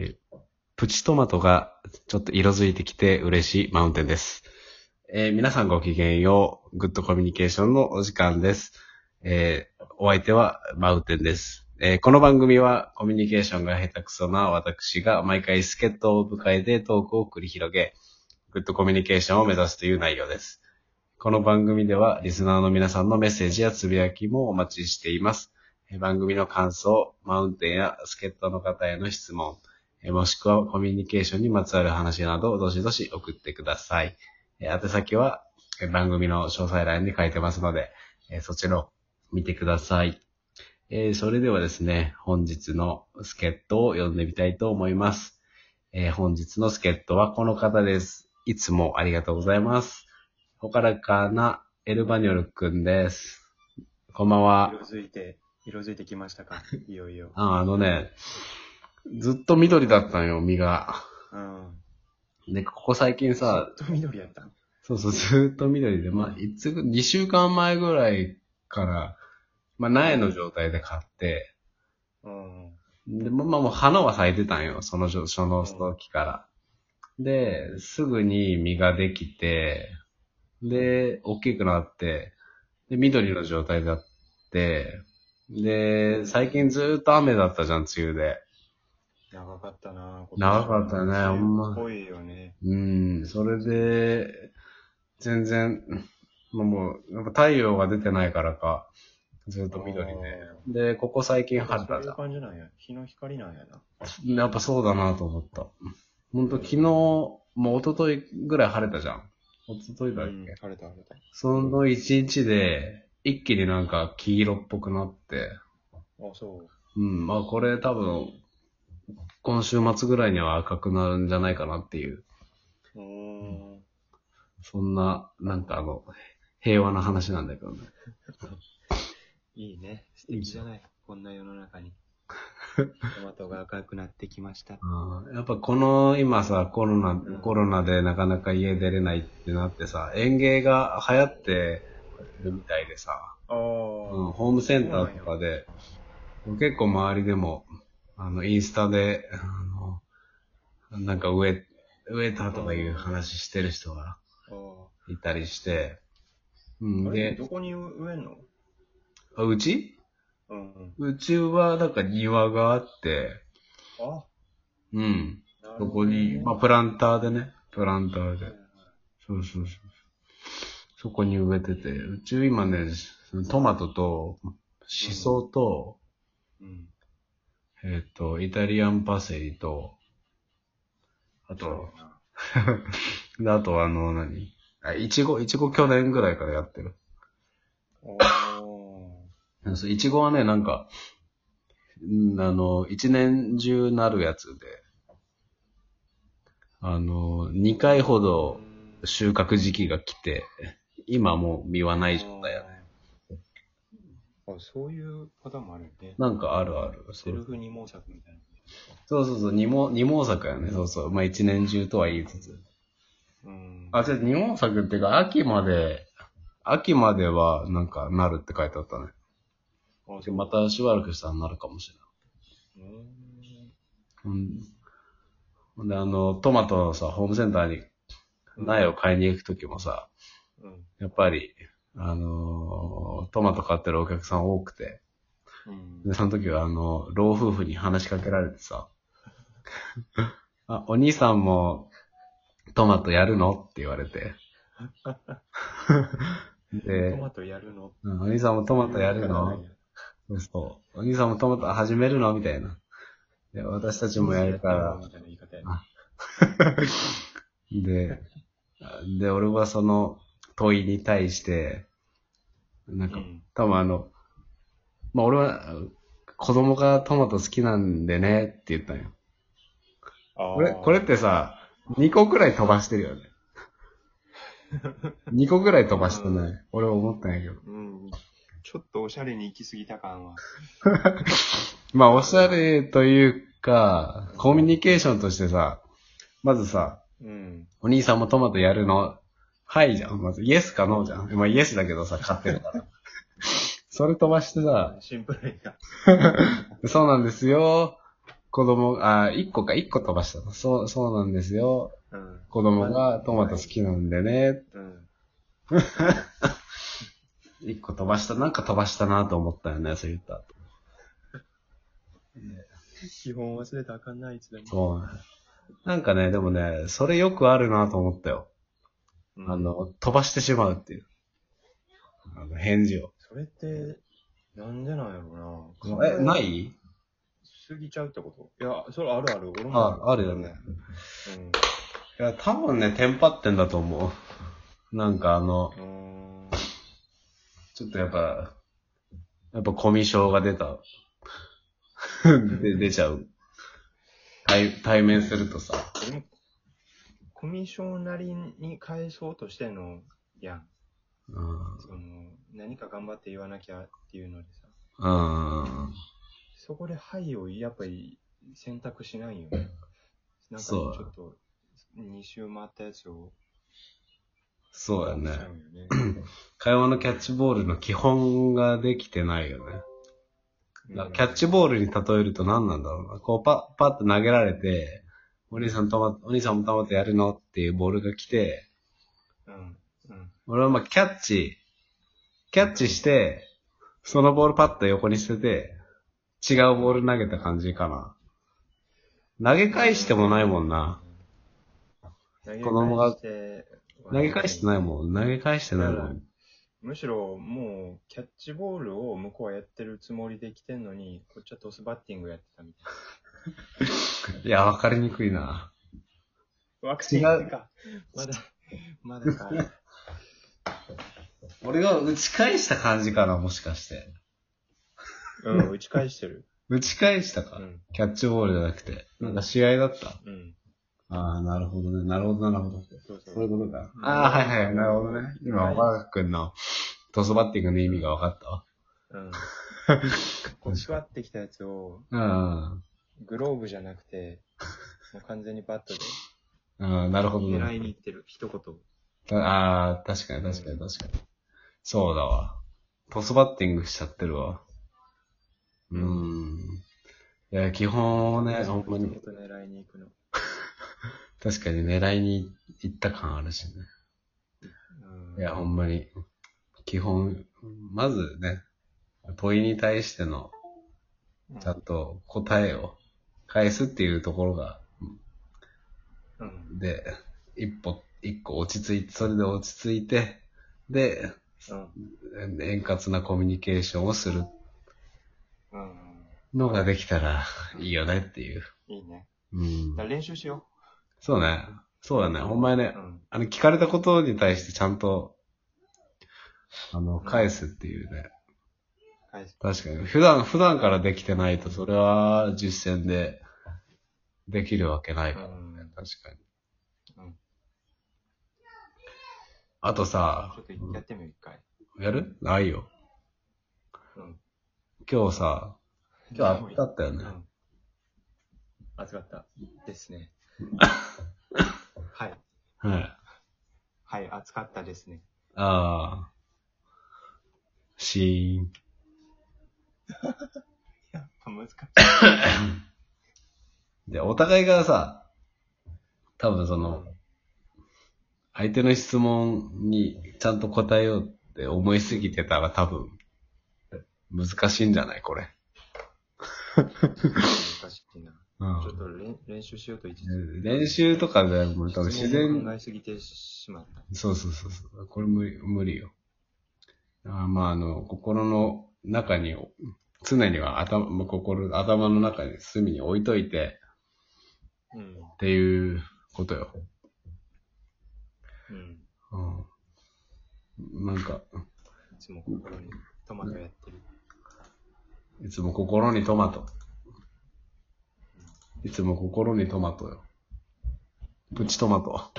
えプチトマトがちょっと色づいてきて嬉しいマウンテンです。えー皆さんごきげんよう。グッドコミュニケーションのお時間です。えーお相手はマウンテンです。えーこの番組はコミュニケーションが下手くそな私が毎回助っ人を迎えてトークを繰り広げ、グッドコミュニケーションを目指すという内容です。この番組ではリスナーの皆さんのメッセージやつぶやきもお待ちしています。え番組の感想、マウンテンや助っ人の方への質問、もしくはコミュニケーションにまつわる話など、どしどし送ってください。えー宛先はえー番組の詳細欄に書いてますので、えーそちらを見てください。えーそれではですね、本日の助っ人を呼んでみたいと思います。えー本日の助っ人はこの方です。いつもありがとうございます。ほからかなエルバニョルくんです。こんばんは。色づいて、色づいてきましたか？いよいよ。ああのね、ずっと緑だったんよ、実が。うん。で、ここ最近さ、ずっと緑やったん？そうそう、ずーっと緑で、まあ、いつぐ、2週間前ぐらいから、まあ、苗の状態で買って、うん。で、まあ、まあもう花は咲いてたんよ、そのじょ、その時から。で、すぐに実ができて、で、大きくなって、で、緑の状態だって、で、最近ずーっと雨だったじゃん、梅雨で。長かったな長かったねほんま濃いよね。うん、それで、全然、まあもう、やっぱ太陽が出てないからか、ずっと緑で。で、ここ最近晴れたじゃそういう感じなんや。日の光なんやな。ん。やっぱそうだなと思った。ほんと昨日、もう一昨日ぐらい晴れたじゃん。一昨日だっけ、うん、晴れた晴れた。その一日で、一気になんか黄色っぽくなって、あ、そうん、まあこれ多分、今週末ぐらいには赤くなるんじゃないかなっていう。う。ん。そんな、なんかあの、平和な話なんだけどね。いいね。素敵じゃない？こんな世の中に。トマトが赤くなってきました。やっぱこの今さ、コロナ、んコロナでなかなか家出れないってなってさ、園芸が流行ってるみたいでさ、うん、ホームセンターとかで、結構周りでも、あの、インスタで、あの、なんか植え、植えたとかいう話してる人があいたりして、うあ。ん、でど、こに植えんの？あうち？うんうちはなんか庭があって、あ、うん。そこに、まあ、プランターでね、プランターで。そうそうそう。そこに植えてて、うち今ね、トマトと、シソと、うん。えっ、と、イタリアンパセリと、あと、であとあの、何？あ、いちご、いちご去年ぐらいからやってる。いちごはね、なんか、んあの、一年中なるやつで、あの、二回ほど収穫時期が来て、今もう実はない状態やね。あ、そういうパターンもあるよね。なんかあるある。セルフ二毛作みたいな。そうそうそう、二毛、二毛作やね。そうそう。まあ一年中とは言いつつ。うん。あ、じゃあ二毛作っていうか、秋まで、秋まではなんかなるって書いてあったね。あ、でまたしばらくしたらなるかもしれない。うん。うん。ほんで、あの、トマトのさ、ホームセンターに苗を買いに行くときもさ、うん。やっぱり、あのートマト買ってるお客さん多くて、うん。で、その時はあの、老夫婦に話しかけられてさ、あ、お兄さんもトマトやるの？って言われて、トで、マトやるの？うんお兄さんもトマトやるの？そう。そう。お兄さんもトマト始めるの？みたいな。で、私たちもやるから、みたいな言い方やね。で、で、俺はその問いに対して、なんか、うん多分あの、まあ、俺は、子供がトマト好きなんでねって言ったんよ。これ、これってさ、2個くらい飛ばしてるよね。2個くらい飛ばしてない。俺は思ったんやけど。うん。ちょっとおしゃれに行き過ぎた感は。まあ、おしゃれというか、コミュニケーションとしてさ、まずさ、うん。お兄さんもトマトやるの？はいじゃん。まず、イエスかノーじゃん。まあ、イエスだけどさ、買ってるから。それ飛ばしてさ、シンプルにな。そうなんですよ。子供、あ、一個か、一個飛ばしたの。そう、そうなんですよ。うん。子供がトマト好きなんでね。うん。一個飛ばした、なんか飛ばしたなと思ったよね、そう言った後。基本忘れたらあかんない、いつでも。そう。なんかね、でもね、それよくあるなと思ったよ。うんあ、の、飛ばしてしまうっていう。あの、返事を。それって、なんでなんやろうな。え、ない？過ぎちゃうってこと？いや、それあるある。俺もあ、あるよね。うん。いや、多分ね、テンパってんだと思う。なんかあの、うーん。ちょっとやっぱ、やっぱコミュ障が出た。で、出ちゃう。対、対面するとさ。でも、コミュ障なりに返そうとしてんのやん。うん。その、何か頑張って言わなきゃっていうのでさ。うん。そこではいをやっぱり選択しないよね。なんかちそうょっと、2周回ったやつを。そうやねしち。ゃうよね。会話のキャッチボールの基本ができてないよね。だからキャッチボールに例えると何なんだろうな。こうパッ、パッと投げられて、お兄さんトマト、お兄さんもトマトやるのっていうボールが来て、うん。うん。俺はまあキャッチ、キャッチして、そのボールパッと横に捨てて、違うボール投げた感じかな。投げ返してもないもんな。投げ子供が返して投げ返してないもん。投げ返してないもん。むしろもうキャッチボールを向こうはやってるつもりで来てんのに、こっちはトスバッティングやってたみたいいや、わかりにくいな。な。ワクチンか。まだ、まだか。俺が打ち返した感じかな、もしかして。うん、打ち返してる。打ち返したか、うん。キャッチボールじゃなくて。なんか試合だった。うん。ああ、なるほどね。なるほど、なるほど。そういうことか。うんああ、はいはい。なるほどね。今、岡くんのトスバッティングの意味が分かったわ。うん。こう、座ってきたやつを、うん。グローブじゃなくて、もう完全にバットでうん、なるほどね。狙いに行ってる。一言。ああ、確かに確かに確かに。そうだわ。トスバッティングしちゃってるわ。うーん。いや、基本をね、ほんまに一、言狙いに行くの。確かに狙いに行った感あるしね。うん。いや、ほんまに、基本、まずね、問いに対しての、うん、ちゃんと答えを返すっていうところが、うん。で、一歩、一個落ち着いて、それで落ち着いて、で、うん。円滑なコミュニケーションをするうん。のができたらいいよねっていう。いいね。うん練習しよそうね。そうだね。ほんまにねう。う、ん。あの、聞かれたことに対してちゃんと、あの、返すっていうね。確かに。普段、普段からできてないと、それは実践でできるわけないからね。うん確かに。うん。あとさちょ、っとやってみよう、一回。やる？ないよ。うん。今日さ、今日暑かったよね。うん。暑かった。ですね。はい。はい。はい、暑かったですね。ああ。シーン。やっぱ難しい。で、お互いがさ、多分その、相手の質問にちゃんと答えようって思いすぎてたら多分、難しいんじゃない？これ。難しいな。うんちょっと練練習しようと一時練習とかでも多分自然考えすぎてしまった。そうそうそうそう。これ無理、無理よ。あーまあ、あの、心の中に、常には頭、まあ心、頭の中に隅に置いといてうん。っていうことよ。うん。うん。なんか、いつも心にトマトやってる。いつも心にトマト。いつも心にトマトよ。プチトマト。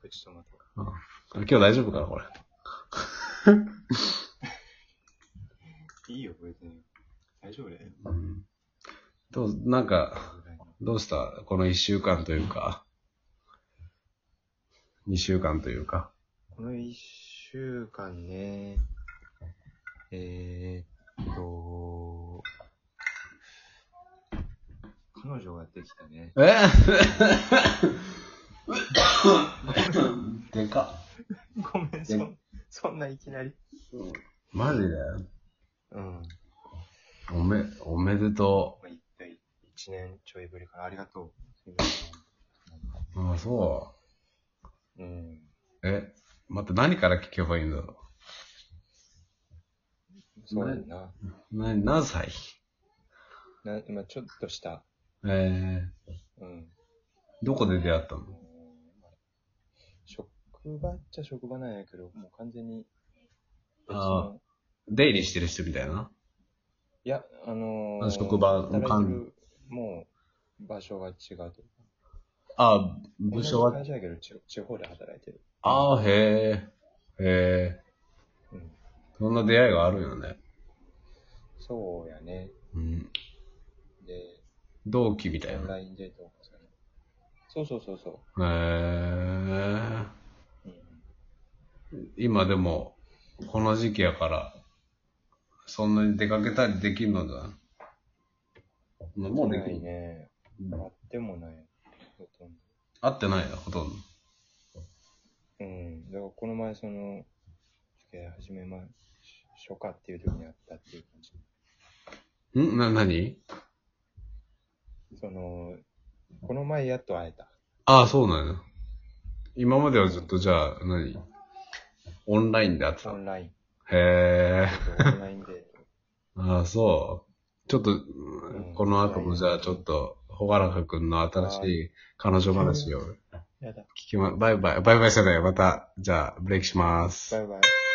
プチトマト。うん、今日大丈夫かなこれ。いいよ、別に。大丈夫だよ。うん。どう、なんか、どうした？この一週間というか、二週間というか。この一週間ね、えー、っと、彼女ができたね。えでかごめん、そんそんないきなり。マジでうん。おめ、おめでと一回、一年ちょと。ああ、そうん。う。え、待って、何から聞けばいいんだろそうやな。う。な、何歳？な、まあちょっとした、えー、うん。どこで出会ったの？職場っちゃ職場なんやけど、もう完全に別あの、出入りしてる人みたいな？いや、あのあ職場の働いてるもう、場所が違うというか。ああ、部署は同じ会社やけど地地方で働いてる。ああ、へえ。へえ。うん。そんな出会いがあるよね。そうやね。うん。で、同期みたいな。オンラインそうそうそうそへえ。う。うん。今でも、この時期やから、そんなに出かけたりできんのだ。もうできないんね。うんあってもない。ほとん会ってないな、ほとんど。ど。うん。だからこの前その、付き合い始めま、初夏っていう時に会ったっていう感じ。ん？な、なにその、この前やっと会えた。ああ、そうなんや。今まではずっとじゃあ、何？オンラインで会ってた？へオンライン。え。オンラインデ ート。ああ、そう。ちょっと、んこの後もじゃあちょっと、ほがらかくんの新しい彼女話をやだ。聞きま、バイバイ、バイバイじゃない、また、じゃあ、ブレイクします。バイバイ。